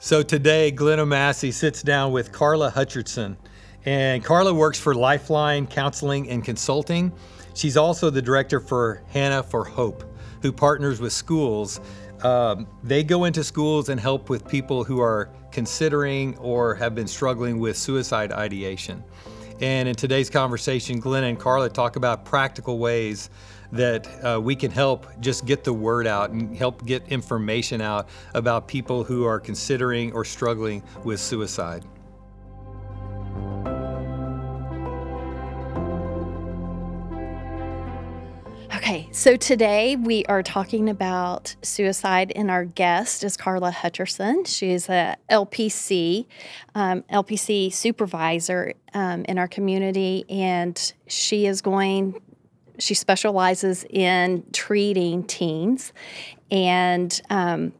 So today, Glenna Massey sits down with Carla Hutcherson. And Carla works for Lifeline Counseling and Consulting. She's also the director for Hannah for Hope, who partners with schools. Um, they go into schools and help with people who are considering or have been struggling with suicide ideation. And in today's conversation, Glenn and Carla talk about practical ways that uh, we can help just get the word out and help get information out about people who are considering or struggling with suicide. Okay, so today we are talking about suicide, and our guest is Carla Hutcherson. She is a LPC, um, LPC supervisor um, in our community, and she is going. She specializes in treating teens, and um,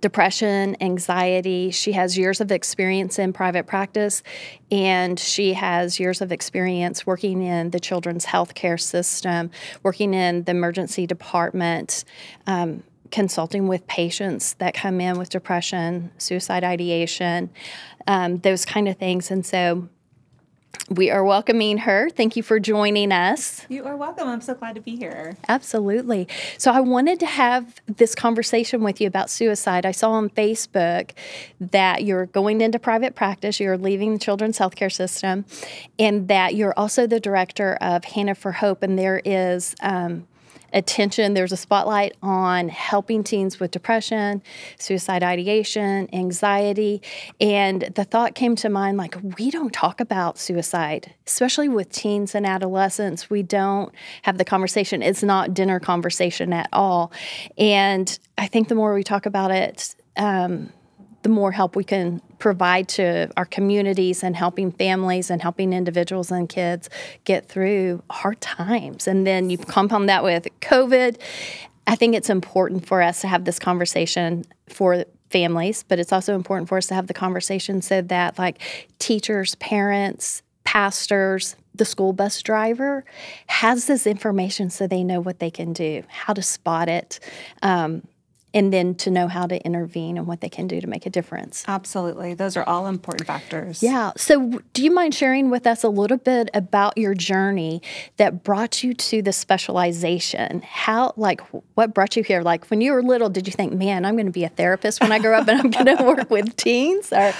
depression, anxiety. She has years of experience in private practice and she has years of experience working in the children's healthcare system, working in the emergency department. Um, consulting with patients that come in with depression, suicide ideation, um, those kind of things. And so we are welcoming her. Thank you for joining us. You are welcome. I'm so glad to be here. Absolutely. So, I wanted to have this conversation with you about suicide. I saw on Facebook that you're going into private practice, you're leaving the children's healthcare system, and that you're also the director of Hannah for Hope. And there is, um, attention. There's a spotlight on helping teens with depression, suicide ideation, anxiety. And the thought came to mind like, we don't talk about suicide, especially with teens and adolescents. We don't have the conversation. It's not dinner conversation at all. And I think the more we talk about it, um, the more help we can provide to our communities and helping families and helping individuals and kids get through hard times. And then you compound that with COVID. I think it's important for us to have this conversation for families, but it's also important for us to have the conversation so that, like, teachers, parents, pastors, the school bus driver has this information so they know what they can do, how to spot it. Um, and then to know how to intervene and what they can do to make a difference. Absolutely. Those are all important factors. Yeah. So, do you mind sharing with us a little bit about your journey that brought you to the specialization? How, like, what brought you here? Like, when you were little, did you think, man, I'm going to be a therapist when I grow up and I'm going to work with teens? Or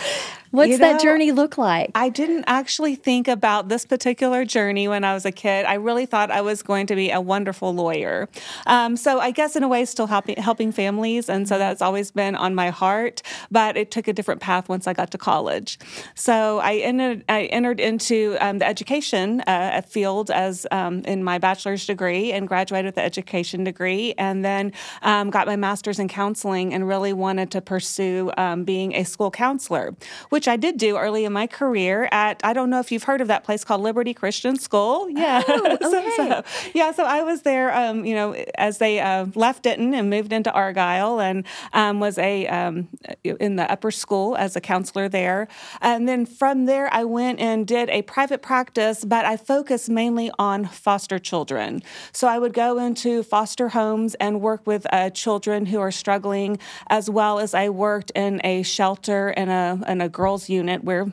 What's you know, that journey look like? I didn't actually think about this particular journey when I was a kid. I really thought I was going to be a wonderful lawyer. Um, so I guess in a way, still helping helping families, and so mm-hmm. that's always been on my heart. But it took a different path once I got to college. So I entered I entered into um, the education uh, field as um, in my bachelor's degree and graduated with the education degree, and then um, got my master's in counseling and really wanted to pursue um, being a school counselor which I did do early in my career at, I don't know if you've heard of that place called Liberty Christian School. Yeah. Oh, okay. so, so, yeah, so I was there, um, you know, as they uh, left Denton and moved into Argyle and um, was a, um, in the upper school as a counselor there. And then from there, I went and did a private practice, but I focused mainly on foster children. So I would go into foster homes and work with uh, children who are struggling, as well as I worked in a shelter and a, and a girl girls unit where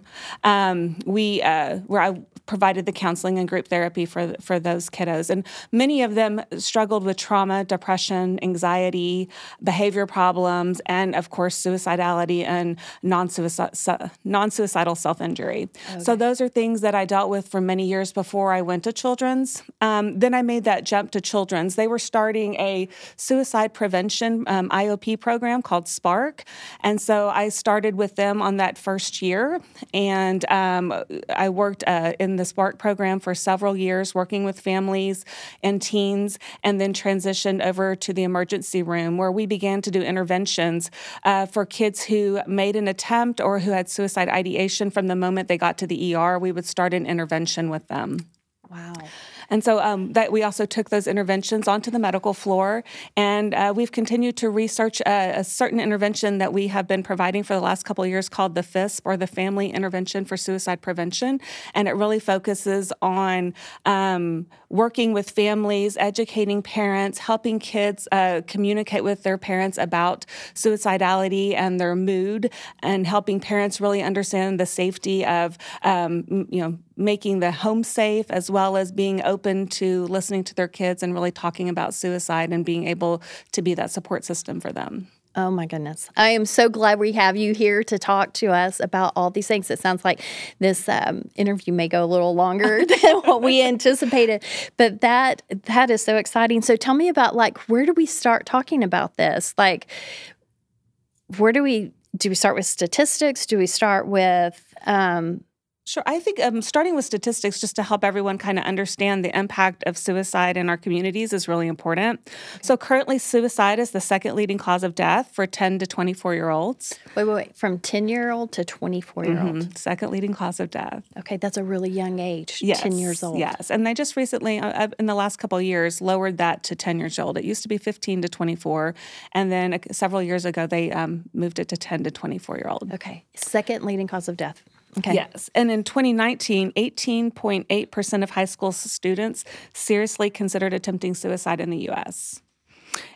um, we uh, where I provided the counseling and group therapy for for those kiddos, and many of them struggled with trauma, depression, anxiety, behavior problems, and of course suicidality and non-suicidal, non-suicidal self-injury. Okay. So those are things that I dealt with for many years before I went to children's. Um, then I made that jump to children's. They were starting a suicide prevention um, IOP program called SPARC, and so I started with them on that first first year, and um, I worked uh, in the SPARC program for several years, working with families and teens, and then transitioned over to the emergency room where we began to do interventions uh, for kids who made an attempt or who had suicide ideation from the moment they got to the ER. We would start an intervention with them. Wow. And so um, that we also took those interventions onto the medical floor, and uh, we've continued to research a, a, certain intervention that we have been providing for the last couple of years called the FISP or the Family Intervention for Suicide Prevention, and it really focuses on um, working with families, educating parents, helping kids uh, communicate with their parents about suicidality and their mood, and helping parents really understand the safety of um, you know making the home safe as well as being open to listening to their kids and really talking about suicide and being able to be that support system for them. Oh my goodness. I am so glad we have you here to talk to us about all these things. It sounds like this um, interview may go a little longer than what we anticipated, but that that is so exciting. So tell me about like where do we start talking about this? Like where do we do we start with statistics? Do we start with um, Sure. I think um, starting with statistics, just to help everyone kind of understand the impact of suicide in our communities, is really important. Okay. So, currently, suicide is the second leading cause of death for 10 to 24 year olds. Wait, wait, wait. From 10 year old to 24 year old? Mm-hmm. Second leading cause of death. Okay, that's a really young age, yes. 10 years old. Yes. And they just recently, uh, uh in the last couple of years, lowered that to 10 years old. It used to be 15 to 24. And then uh, several years ago, they um, moved it to 10 to 24 year old. Okay. Second leading cause of death. Okay. Yes. And in 2019, 18.8% of high school students seriously considered attempting suicide in the US.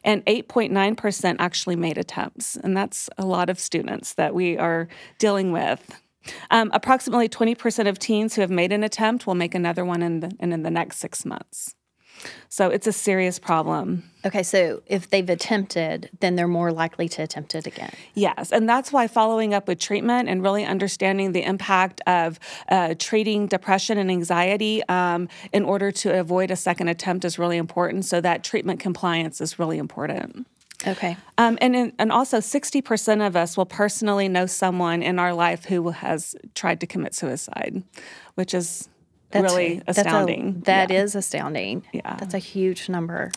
And 8.9% actually made attempts. And that's a lot of students that we are dealing with. Um, approximately 20% of teens who have made an attempt will make another one in the, in the next six months. So it's a serious problem. Okay, so if they've attempted, then they're more likely to attempt it again. Yes, and that's why following up with treatment and really understanding the impact of uh, treating depression and anxiety um, in order to avoid a second attempt is really important. So that treatment compliance is really important. Okay. Um, and in, and also, sixty percent of us will personally know someone in our life who has tried to commit suicide, which is that's really astounding. That's a, that yeah. is astounding. Yeah. That's a huge number.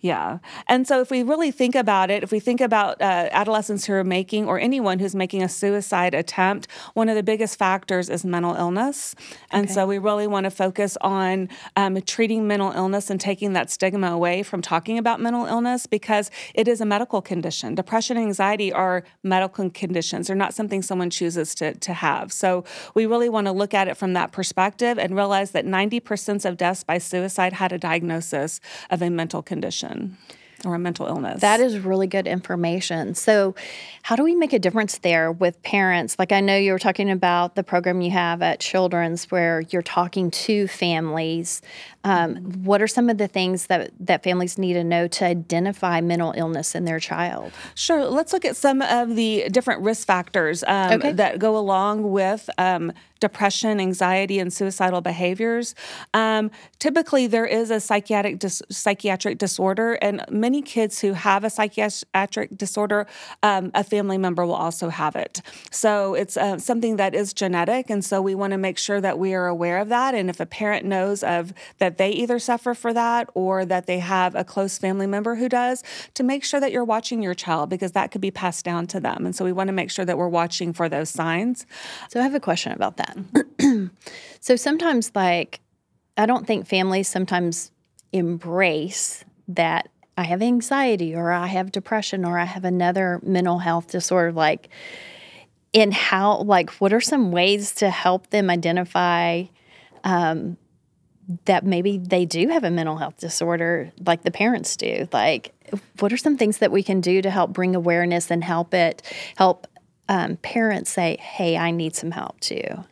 Yeah. And so if we really think about it, if we think about uh, adolescents who are making, or anyone who's making a suicide attempt, one of the biggest factors is mental illness. And okay. so we really want to focus on um, treating mental illness and taking that stigma away from talking about mental illness because it is a medical condition. Depression and anxiety are medical conditions. They're not something someone chooses to, to have. So we really want to look at it from that perspective and realize realized that 90% of deaths by suicide had a diagnosis of a mental condition or a mental illness. That is really good information. So, how do we make a difference there with parents? Like, I know you were talking about the program you have at Children's where you're talking to families. Um, what are some of the things that, that families need to know to identify mental illness in their child? Sure. Let's look at some of the different risk factors um, okay. that go along with um, depression, anxiety, and suicidal behaviors. Um, typically, there is a psychiatric dis- psychiatric disorder, and many kids who have a psychiatric disorder, um, a family member will also have it. So it's uh, something that is genetic, and so we want to make sure that we are aware of that. And if a parent knows of that they either suffer for that or that they have a close family member who does, to make sure that you're watching your child because that could be passed down to them. And so we want to make sure that we're watching for those signs. So I have a question about that that. so sometimes, like, I don't think families sometimes embrace that I have anxiety or I have depression or I have another mental health disorder. Like, in how, like, what are some ways to help them identify um, that maybe they do have a mental health disorder, like the parents do? Like, what are some things that we can do to help bring awareness and help it help um, parents say, hey, I need some help too?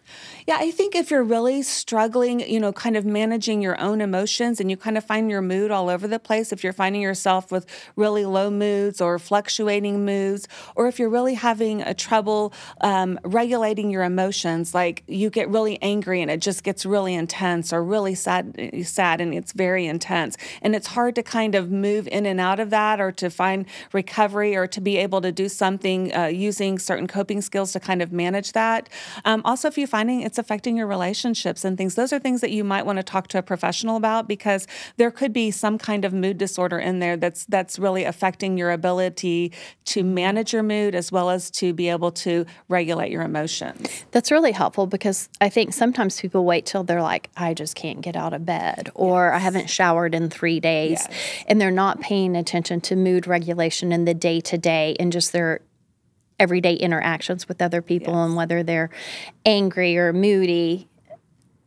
Yeah, I think if you're really struggling, you know, kind of managing your own emotions and you kind of find your mood all over the place, if you're finding yourself with really low moods or fluctuating moods, or if you're really having a trouble um, regulating your emotions, like you get really angry and it just gets really intense, or really sad, sad and it's very intense, and it's hard to kind of move in and out of that, or to find recovery, or to be able to do something uh, using certain coping skills to kind of manage that. Um, also, if you're finding it's affecting your relationships and things, those are things that you might want to talk to a professional about because there could be some kind of mood disorder in there that's that's really affecting your ability to manage your mood as well as to be able to regulate your emotions. That's really helpful because I think sometimes people wait till they're like, I just can't get out of bed, or yes. I haven't showered in three days, yes. and they're not paying attention to mood regulation in the day to day and just their everyday interactions with other people yes. and whether they're angry or moody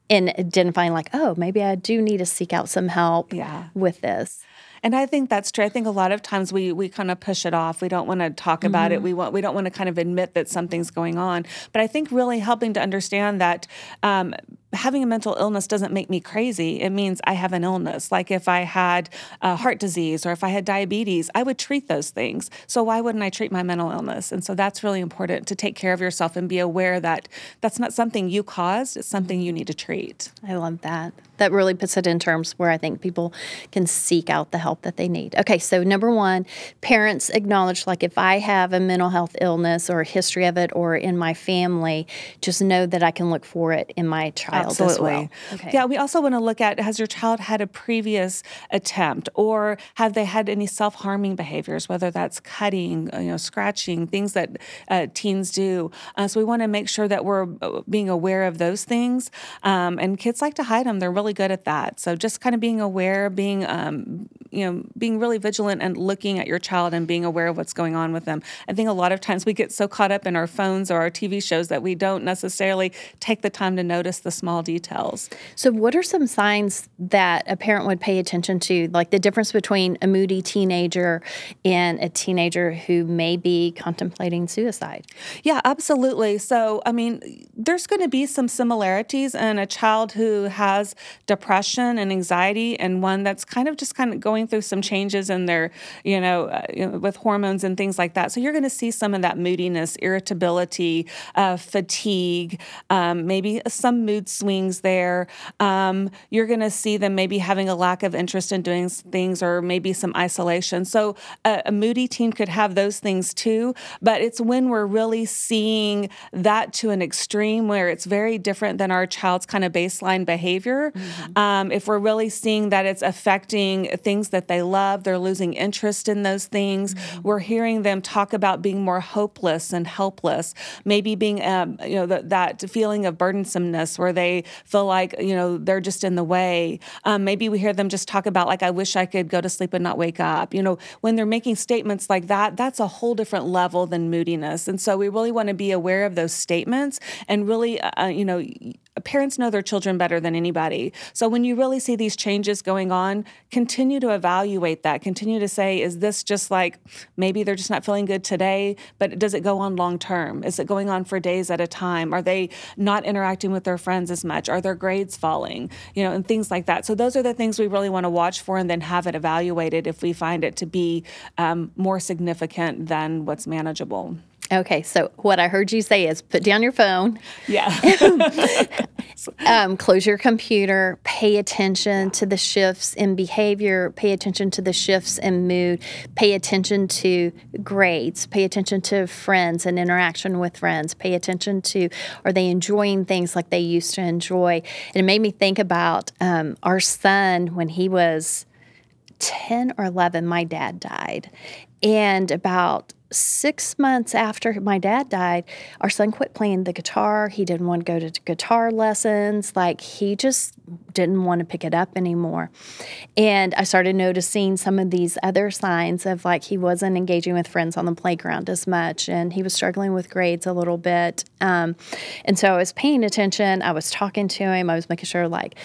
and identifying like oh maybe i do need to seek out some help yeah. with this and I think that's true. I think a lot of times we we kind of push it off. We don't want to talk about mm-hmm. it. We want we don't want to kind of admit that something's going on. But I think really helping to understand that um, having a mental illness doesn't make me crazy. It means I have an illness. Like if I had uh, heart disease or if I had diabetes, I would treat those things. So why wouldn't I treat my mental illness? And so that's really important to take care of yourself and be aware that that's not something you caused, it's something you need to treat. I love that. That really puts it in terms where I think people can seek out the help that they need. Okay, so number one, parents acknowledge like if I have a mental health illness or a history of it or in my family, just know that I can look for it in my child Absolutely. Well. Okay. Yeah, we also want to look at has your child had a previous attempt or have they had any self-harming behaviors, whether that's cutting, uh, you know, scratching, things that uh, teens do. Uh, so we want to make sure that we're uh, being aware of those things. Um, and kids like to hide them; they're really good at that. So just kind of being aware, being um, you know, being really vigilant and looking at your child and being aware of what's going on with them. I think a lot of times we get so caught up in our phones or our TV shows that we don't necessarily take the time to notice the small details. So, what are some signs that a parent would pay attention to, like the difference between a moody teenager and a teenager who may be contemplating suicide? Yeah, absolutely. So, I mean, there's going to be some similarities in a child who has depression and anxiety and one that's kind of just kind of going through some changes in their, you know, uh, with hormones and things like that. So, you're going to see some of that moodiness, irritability, uh, fatigue, um, maybe some mood swings there. Um, you're going to see them maybe having a lack of interest in doing things or maybe some isolation. So a, a moody teen could have those things too, but it's when we're really seeing that to an extreme where it's very different than our child's kind of baseline behavior. Mm-hmm. Um, if we're really seeing that it's affecting things that they love, they're losing interest in those things. Mm-hmm. We're hearing them talk about being more hopeless and helpless, maybe being, um, you know, that feeling of burdensomeness where they feel like you know they're just in the way. Um, maybe we hear them just talk about like I wish I could go to sleep and not wake up. You know, when they're making statements like that, that's a whole different level than moodiness. And so we really want to be aware of those statements and really, uh, uh you know, parents know their children better than anybody. So when you really see these changes going on, continue to evaluate that. Continue to say, is this just like maybe they're just not feeling good today, but does it go on long term? Is it going on for days at a time? Are they not interacting with their friends as much? Are their grades falling? You know, and things like that. So those are the things we really want to watch for and then have it evaluated if we find it to be um, more significant than what's manageable. Okay, so what I heard you say is put down your phone. Yeah. um, close your computer. Pay attention to the shifts in behavior. Pay attention to the shifts in mood. Pay attention to grades. Pay attention to friends and interaction with friends. Pay attention to are they enjoying things like they used to enjoy? And it made me think about um, our son when he was 10 or 11, my dad died. And about six months after my dad died, our son quit playing the guitar. He didn't want to go to guitar lessons. Like, he just didn't want to pick it up anymore. And I started noticing some of these other signs of like he wasn't engaging with friends on the playground as much and he was struggling with grades a little bit. Um, and so I was paying attention. I was talking to him. I was making sure, like,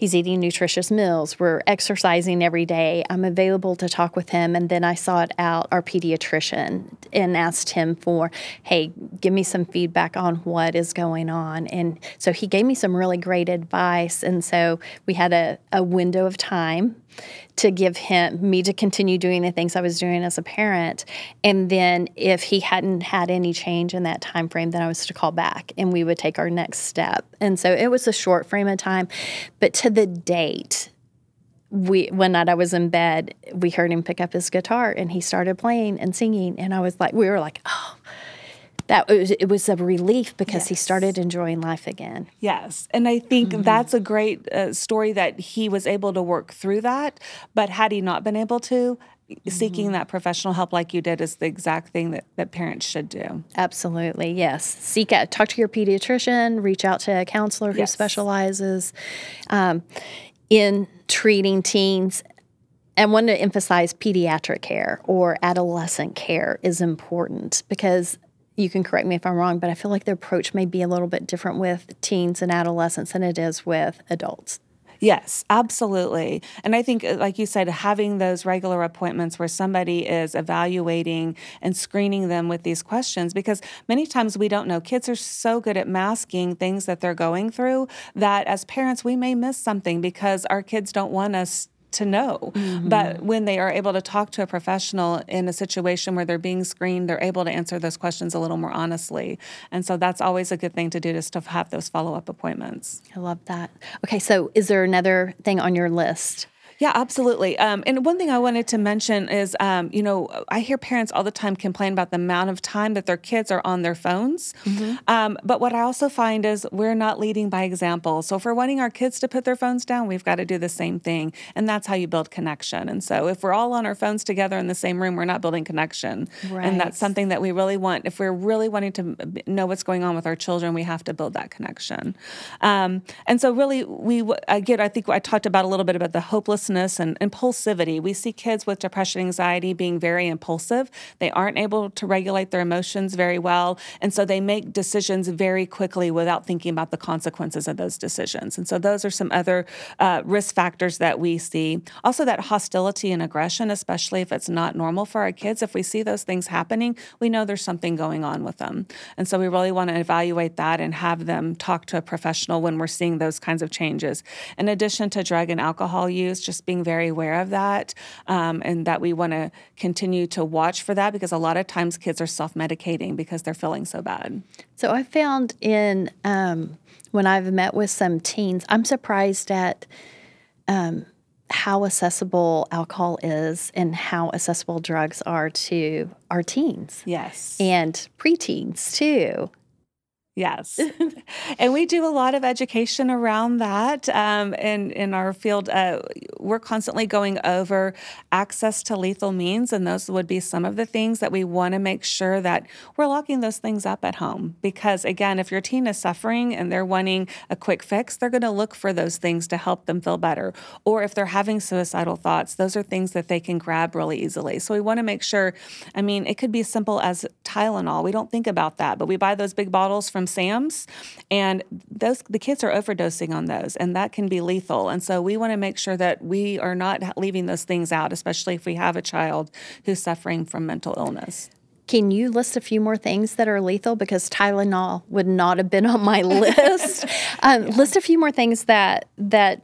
He's eating nutritious meals. We're exercising every day. I'm available to talk with him. And then I sought out our pediatrician and asked him for, hey, give me some feedback on what is going on. And so he gave me some really great advice. And so we had a, a window of time to give him me to continue doing the things I was doing as a parent. And then if he hadn't had any change in that time frame, then I was to call back and we would take our next step. And so it was a short frame of time, but to the date, we one night I was in bed, we heard him pick up his guitar and he started playing and singing and I was like we were like, "Oh, that was, it was a relief because he started enjoying life again. Yes. And I think that's a great uh, story that he was able to work through that. But had he not been able to, seeking that professional help like you did is the exact thing that, that parents should do. Absolutely, yes. Seek out, talk to your pediatrician, reach out to a counselor who Yes. specializes um, in treating teens. And want to emphasize pediatric care or adolescent care is important because you can correct me if I'm wrong, but I feel like the approach may be a little bit different with teens and adolescents than it is with adults. Yes, absolutely. And I think, uh, like you said, having those regular appointments where somebody is evaluating and screening them with these questions, because many times we don't know. Kids are so good at masking things that they're going through that as parents, we may miss something because our kids don't want us to know. But mm-hmm. when they are able to talk to a professional in a situation where they're being screened, they're able to answer those questions a little more honestly. And so that's always a good thing to do, just to have those follow up appointments. I love that. Okay, so is there another thing on your list? Yeah, absolutely. Um, and one thing I wanted to mention is, um, you know, I hear parents all the time complain about the amount of time that their kids are on their phones. Um, but what I also find is we're not leading by example. So if we're wanting our kids to put their phones down, we've got to do the same thing. And that's how you build connection. And so if we're all on our phones together in the same room, we're not building connection. And that's something that we really want. If we're really wanting to know what's going on with our children, we have to build that connection. Um, and so, really, we again, I think I talked about a little bit about the hopelessness and impulsivity. We see kids with depression, anxiety being very impulsive. They aren't able to regulate their emotions very well, and so they make decisions very quickly without thinking about the consequences of those decisions. And so, those are some other uh, risk factors that we see. Also, that hostility and aggression, especially if it's not normal for our kids. If we see those things happening, we know there's something going on with them. And so we really want to evaluate that and have them talk to a professional when we're seeing those kinds of changes. In addition to drug and alcohol use, just being very aware of that um, and that we want to continue to watch for that because a lot of times kids are self medicating because they're feeling so bad. So I found in um, when I've met with some teens, I'm surprised at um, how accessible alcohol is and how accessible drugs are to our teens Yes. and preteens too. Yes. and we do a lot of education around that. Um, in, in our field, uh, we're constantly going over access to lethal means, and those would be some of the things that we want to make sure that we're locking those things up at home. Because again, if your teen is suffering and they're wanting a quick fix, they're going to look for those things to help them feel better. Or if they're having suicidal thoughts, those are things that they can grab really easily. So we want to make sure, I mean, it could be simple as Tylenol. We don't think about that, but we buy those big bottles from Sam's, and those the kids are overdosing on those, and that can be lethal. And so we want to make sure that we are not leaving those things out, especially if we have a child who's suffering from mental illness. Can you list a few more things that are lethal? Because Tylenol would not have been on my list. um, List a few more things that that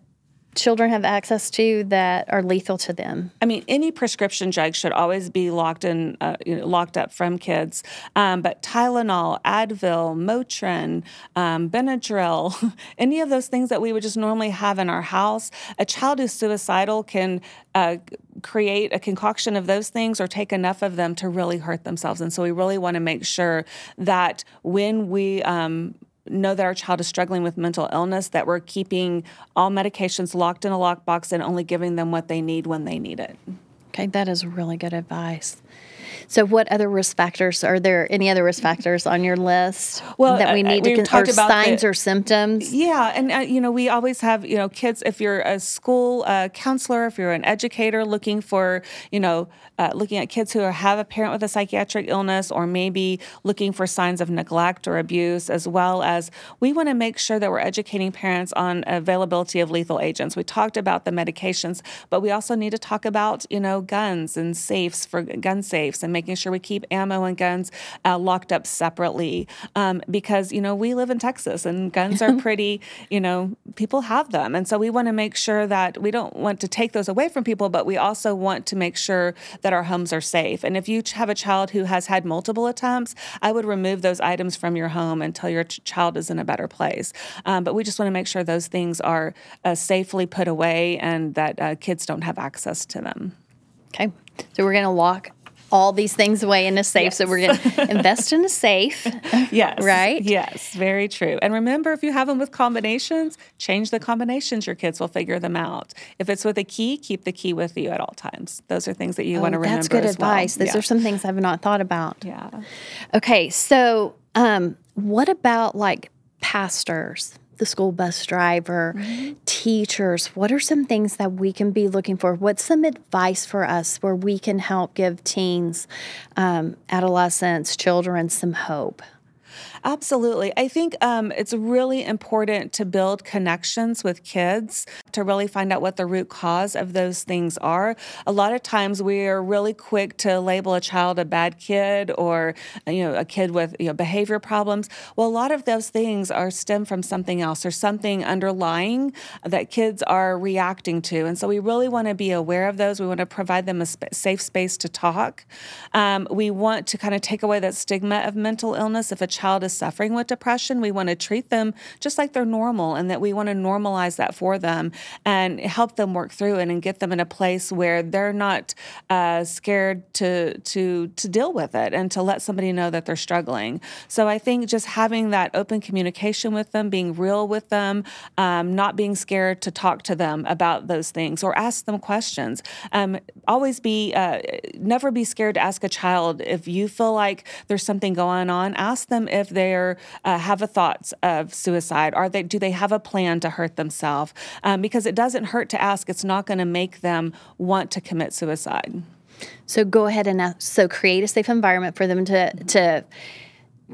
children have access to that are lethal to them. I mean, any prescription drug should always be locked in, uh, you know, locked up from kids. Um, but Tylenol, Advil, Motrin, um, Benadryl, any of those things that we would just normally have in our house, a child who's suicidal can uh, create a concoction of those things or take enough of them to really hurt themselves. And so we really want to make sure that when we um, know that our child is struggling with mental illness, that we're keeping all medications locked in a lockbox and only giving them what they need when they need it. Okay, that is really good advice. So, what other risk factors are there? Any other risk factors on your list Well, that we need to we've consider? about Signs the- or symptoms? Yeah, and uh, you know, we always have you know kids. If you're a school uh, counselor, if you're an educator looking for you know uh, looking at kids who have a parent with a psychiatric illness, or maybe looking for signs of neglect or abuse, as well as we want to make sure that we're educating parents on availability of lethal agents. We talked about the medications, but we also need to talk about you know guns and safes for gun safes and making sure we keep ammo and guns uh, locked up separately. Um, because you know we live in Texas and guns are pretty you know people have them. And so we want to make sure that we don't want to take those away from people but we also want to make sure that our homes are safe. And if you have a child who has had multiple attempts I would remove those items from your home until your ch- child is in a better place. Um, but we just want to make sure those things are uh, safely put away and that uh, kids don't have access to them. Okay, so we're going to lock all these things away in a safe. Yes. So we're going to invest in a safe. Yes. Right? Yes, very true. And remember, if you have them with combinations, change the combinations. Your kids will figure them out. If it's with a key, keep the key with you at all times. Those are things that you oh, want to remember. That's good advice. Well. Those yeah. are some things I've not thought about. Yeah. Okay. So, um, what about like pastors? The school bus driver, mm-hmm. teachers. What are some things that we can be looking for? What's some advice for us where we can help give teens, um, adolescents, children some hope? Absolutely. I think um, it's really important to build connections with kids to really find out what the root cause of those things are. A lot of times we are really quick to label a child a bad kid or you know a kid with you know behavior problems. Well, a lot of those things are stem from something else or something underlying that kids are reacting to, and so we really want to be aware of those. We want to provide them a sp- safe space to talk. Um, we want to kind of take away that stigma of mental illness. If a child is suffering with depression, we want to treat them just like they're normal and that we want to normalize that for them and help them work through it and get them in a place where they're not uh, scared to, to, to deal with it and to let somebody know that they're struggling. So I think just having that open communication with them, being real with them, um, not being scared to talk to them about those things or ask them questions. Um, always be, uh, never be scared to ask a child if you feel like there's something going on, ask them if they uh, have a thoughts of suicide? Are they do they have a plan to hurt themselves? Um, because it doesn't hurt to ask. It's not going to make them want to commit suicide. So go ahead and ask, so create a safe environment for them to to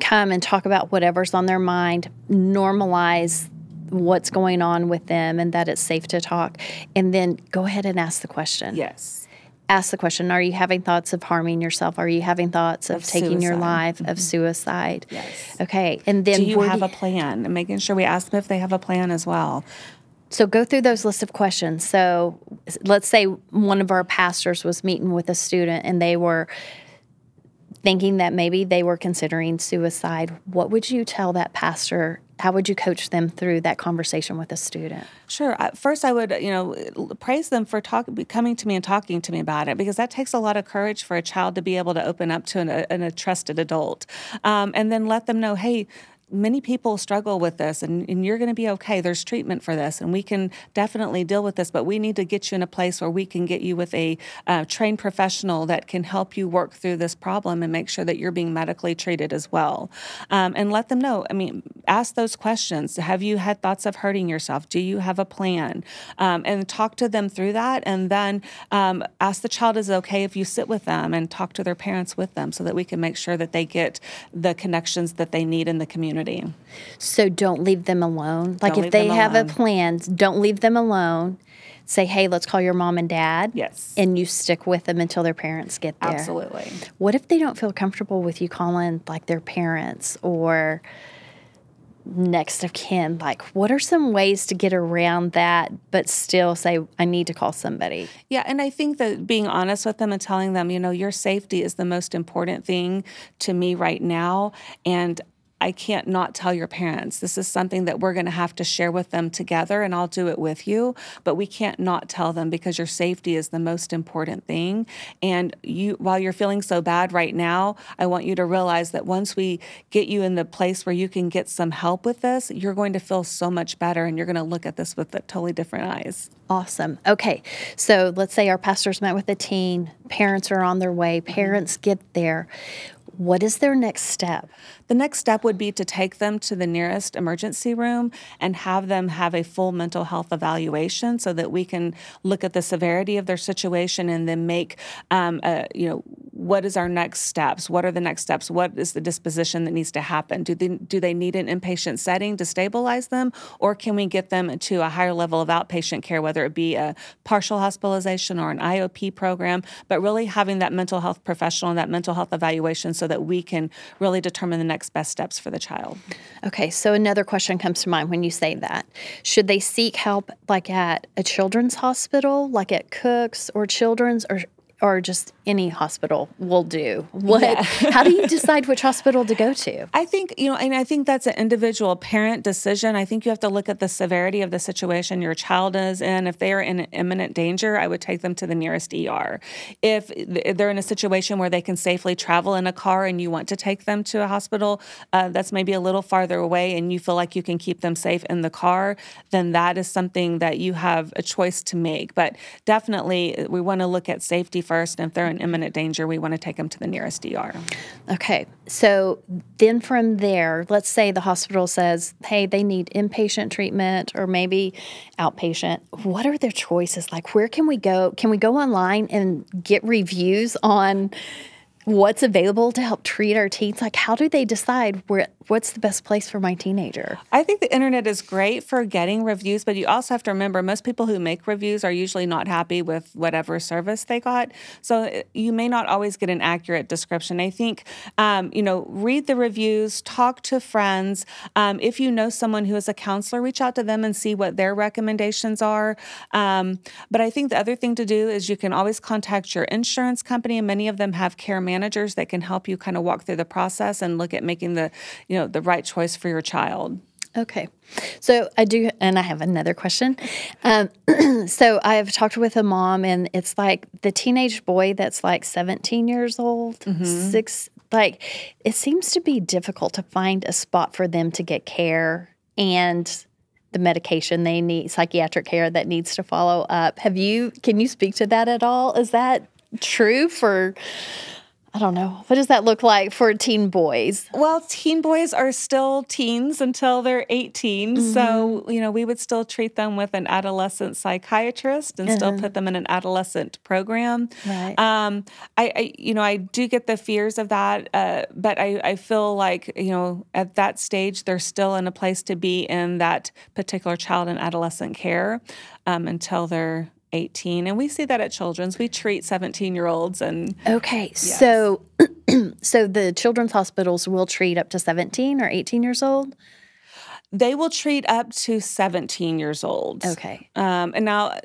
come and talk about whatever's on their mind. Normalize what's going on with them and that it's safe to talk and then go ahead and ask the question yes ask the question Are you having thoughts of harming yourself? Are you having thoughts of, of taking suicide. your life, mm-hmm. of suicide? Yes. Okay. And then do you have a plan? And making sure we ask them if they have a plan as well. So go through those list of questions. So let's say one of our pastors was meeting with a student and they were thinking that maybe they were considering suicide. What would you tell that pastor how would you coach them through that conversation with a student? Sure. First, I would, you know, praise them for talk, coming to me and talking to me about it because that takes a lot of courage for a child to be able to open up to an, a, a trusted adult, um, and then let them know, hey, many people struggle with this and, and you're going to be okay there's treatment for this and we can definitely deal with this but we need to get you in a place where we can get you with a uh, trained professional that can help you work through this problem and make sure that you're being medically treated as well um, and let them know i mean ask those questions have you had thoughts of hurting yourself do you have a plan um, and talk to them through that and then um, ask the child is it okay if you sit with them and talk to their parents with them so that we can make sure that they get the connections that they need in the community. So don't leave them alone. Like don't if they have a plan, don't leave them alone. Say, hey, let's call your mom and dad. Yes. And you stick with them until their parents get there. Absolutely. What if they don't feel comfortable with you calling like their parents or next of kin like what are some ways to get around that but still say i need to call somebody yeah and i think that being honest with them and telling them you know your safety is the most important thing to me right now. And I can't not tell your parents. This is something that we're going to have to share with them together, and I'll do it with you. But we can't not tell them because your safety is the most important thing. And you, while you're feeling so bad right now, I want you to realize that once we get you in the place where you can get some help with this, you're going to feel so much better, and you're going to look at this with totally different eyes. Awesome. Okay. So let's say our pastors met with a teen, parents are on their way, parents get there. What is their next step? The next step would be to take them to the nearest emergency room and have them have a full mental health evaluation so that we can look at the severity of their situation and then make, um, a, you know, what is our next steps? What are the next steps? What is the disposition that needs to happen? Do they, do they need an inpatient setting to stabilize them, or can we get them to a higher level of outpatient care, whether it be a partial hospitalization or an IOP program? But really having that mental health professional and that mental health evaluation so that we can really determine the next best steps for the child. Okay, so another question comes to mind when you say that. Should they seek help like at a children's hospital, like at Cook's or Children's, or or just any hospital will do. What? Yeah. how do you decide which hospital to go to? I think you know, and I think that's an individual parent decision. I think you have to look at the severity of the situation your child is in. If they are in imminent danger, I would take them to the nearest ER. If they're in a situation where they can safely travel in a car and you want to take them to a hospital uh, that's maybe a little farther away, and you feel like you can keep them safe in the car, then that is something that you have a choice to make. But definitely, we want to look at safety first. And if they're in imminent danger, we want to take them to the nearest ER. Okay. So then from there, let's say the hospital says, hey, they need inpatient treatment or maybe outpatient. What are their choices? Like, where can we go? Can we go online and get reviews on what's available to help treat our teens like how do they decide where what's the best place for my teenager? I think the internet is great for getting reviews but you also have to remember most people who make reviews are usually not happy with whatever service they got. So uh, you may not always get an accurate description. I think um, you know read the reviews talk to friends. Um, if you know someone who is a counselor reach out to them and see what their recommendations are. Um, but i think the other thing to do is you can always contact your insurance company and many of them have care managers that can help you kind of walk through the process and look at making the you know the right choice for your child. Okay. So I do, and I have another question. Um, so I have talked with a mom, and it's like the teenage boy that's like 17 years old, mm-hmm. six, like it seems to be difficult to find a spot for them to get care and the medication they need, psychiatric care that needs to follow up. Have you, can you speak to that at all? Is that true for I don't know. What does that look like for teen boys? Well, teen boys are still teens until they're 18. Mm-hmm. So, you know, we would still treat them with an adolescent psychiatrist and uh-huh. still put them in an adolescent program. Right. Um, I, I, you know, I do get the fears of that, uh, but I, I feel like, you know, at that stage, they're still in a place to be in that particular child and adolescent care um, until they're 18 and we see that at children's. We treat 17 year olds and okay yes. so so the children's hospitals will treat up to 17 or 18 years old? They will treat up to 17 years old. Okay. Um, and now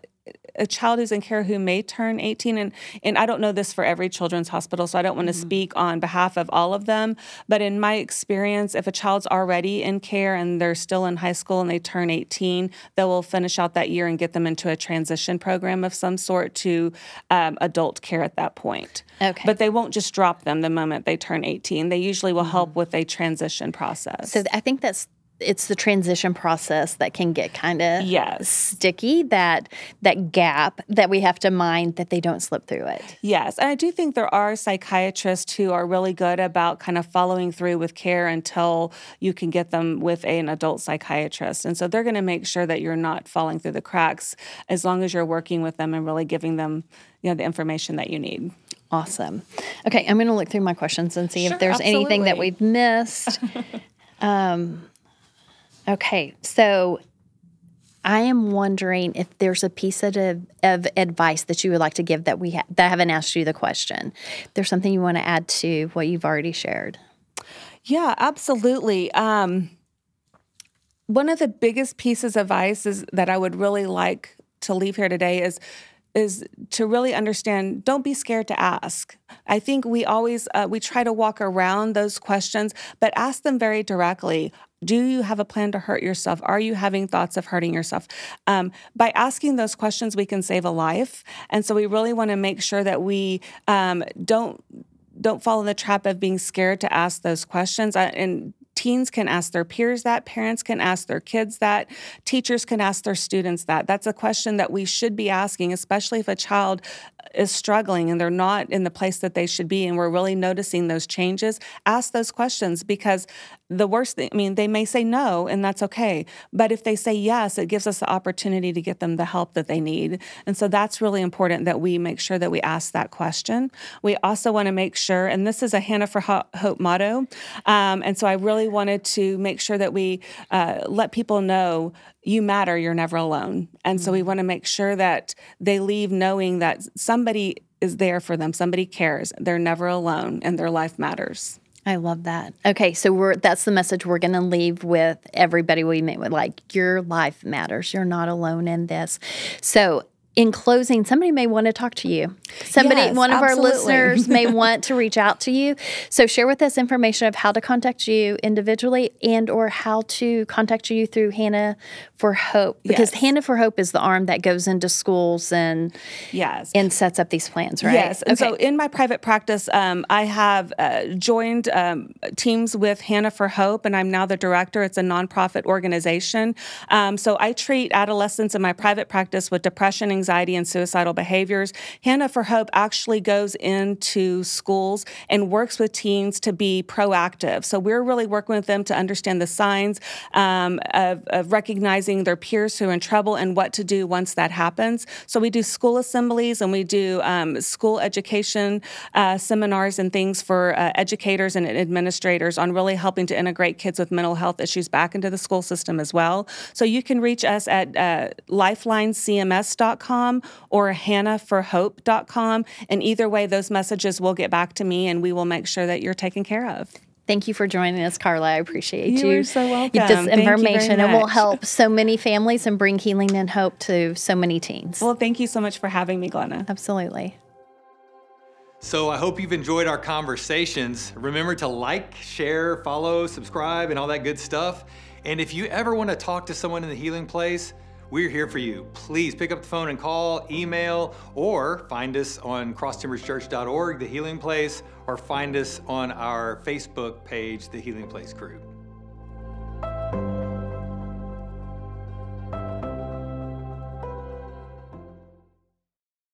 a child who's in care who may turn 18 and and I don't know this for every children's hospital so I don't want to mm-hmm. speak on behalf of all of them but in my experience if a child's already in care and they're still in high school and they turn 18 they will finish out that year and get them into a transition program of some sort to um, adult care at that point okay but they won't just drop them the moment they turn 18 they usually will mm-hmm. help with a transition process so I think that's it's the transition process that can get kind of yes. sticky that that gap that we have to mind that they don't slip through it yes and i do think there are psychiatrists who are really good about kind of following through with care until you can get them with an adult psychiatrist and so they're going to make sure that you're not falling through the cracks as long as you're working with them and really giving them you know the information that you need awesome okay i'm going to look through my questions and see sure, if there's absolutely. anything that we've missed um, Okay, so I am wondering if there's a piece of, of advice that you would like to give that we ha- that I haven't asked you the question. If there's something you want to add to what you've already shared. Yeah, absolutely. Um, one of the biggest pieces of advice is that I would really like to leave here today is is to really understand don't be scared to ask i think we always uh, we try to walk around those questions but ask them very directly do you have a plan to hurt yourself? Are you having thoughts of hurting yourself? Um, by asking those questions, we can save a life. And so we really want to make sure that we um, don't don't fall in the trap of being scared to ask those questions. and teens can ask their peers that, parents can ask their kids that, teachers can ask their students that. That's a question that we should be asking, especially if a child is struggling and they're not in the place that they should be and we're really noticing those changes, ask those questions because the worst thing, I mean, they may say no and that's okay. But if they say yes, it gives us the opportunity to get them the help that they need. And so that's really important that we make sure that we ask that question. We also want to make sure, and this is a Hannah for Hope motto. Um, and so I really wanted to make sure that we uh, let people know you matter, you're never alone. And mm-hmm. so we mm-hmm. want to make sure that they leave knowing that somebody is there for them, somebody cares. They're never alone and their life matters. I love that. Okay, so we're that's the message we're going to leave with everybody we meet with like your life matters. You're not alone in this. So, in closing, somebody may want to talk to you. Somebody Yes, one of absolutely. our listeners may want to reach out to you so share with us information of how to contact you individually and or how to contact you through hannah for hope because Yes. hannah for hope is the arm that goes into schools and Yes. and sets up these plans right Yes, and so in my private practice, um, I have uh, joined um, teams with Hannah for Hope, and I'm now the director. It's a nonprofit organization. Um, so I treat adolescents in my private practice with depression, anxiety, and suicidal behaviors. Hannah for Hope actually goes into schools and works with teens to be proactive. So we're really working with them to understand the signs um, of, of recognizing their peers who are in trouble and what to do once that happens. So we do school assemblies and we do um, school education uh, seminars and things for uh, educators and administrators on really helping to integrate kids with mental health issues back into the school system as well. So you can reach us at uh, lifelinecms.com or hannahforhope.com. And either way, those messages will get back to me and we will make sure that you're taken care of. Thank you for joining us, Carla. I appreciate You you. are so welcome. This Thank you very information it will help so many families and bring healing and hope to so many teens. Well, thank you so much for having me, Glenna. Absolutely. So I hope you've enjoyed our conversations. Remember to like, share, follow, subscribe, and all that good stuff. And if you ever want to talk to someone in the healing place, we're here for you. Please pick up the phone and call, email, or find us on crosstimberschurch.org, The Healing Place, or find us on our Facebook page, The Healing Place Group.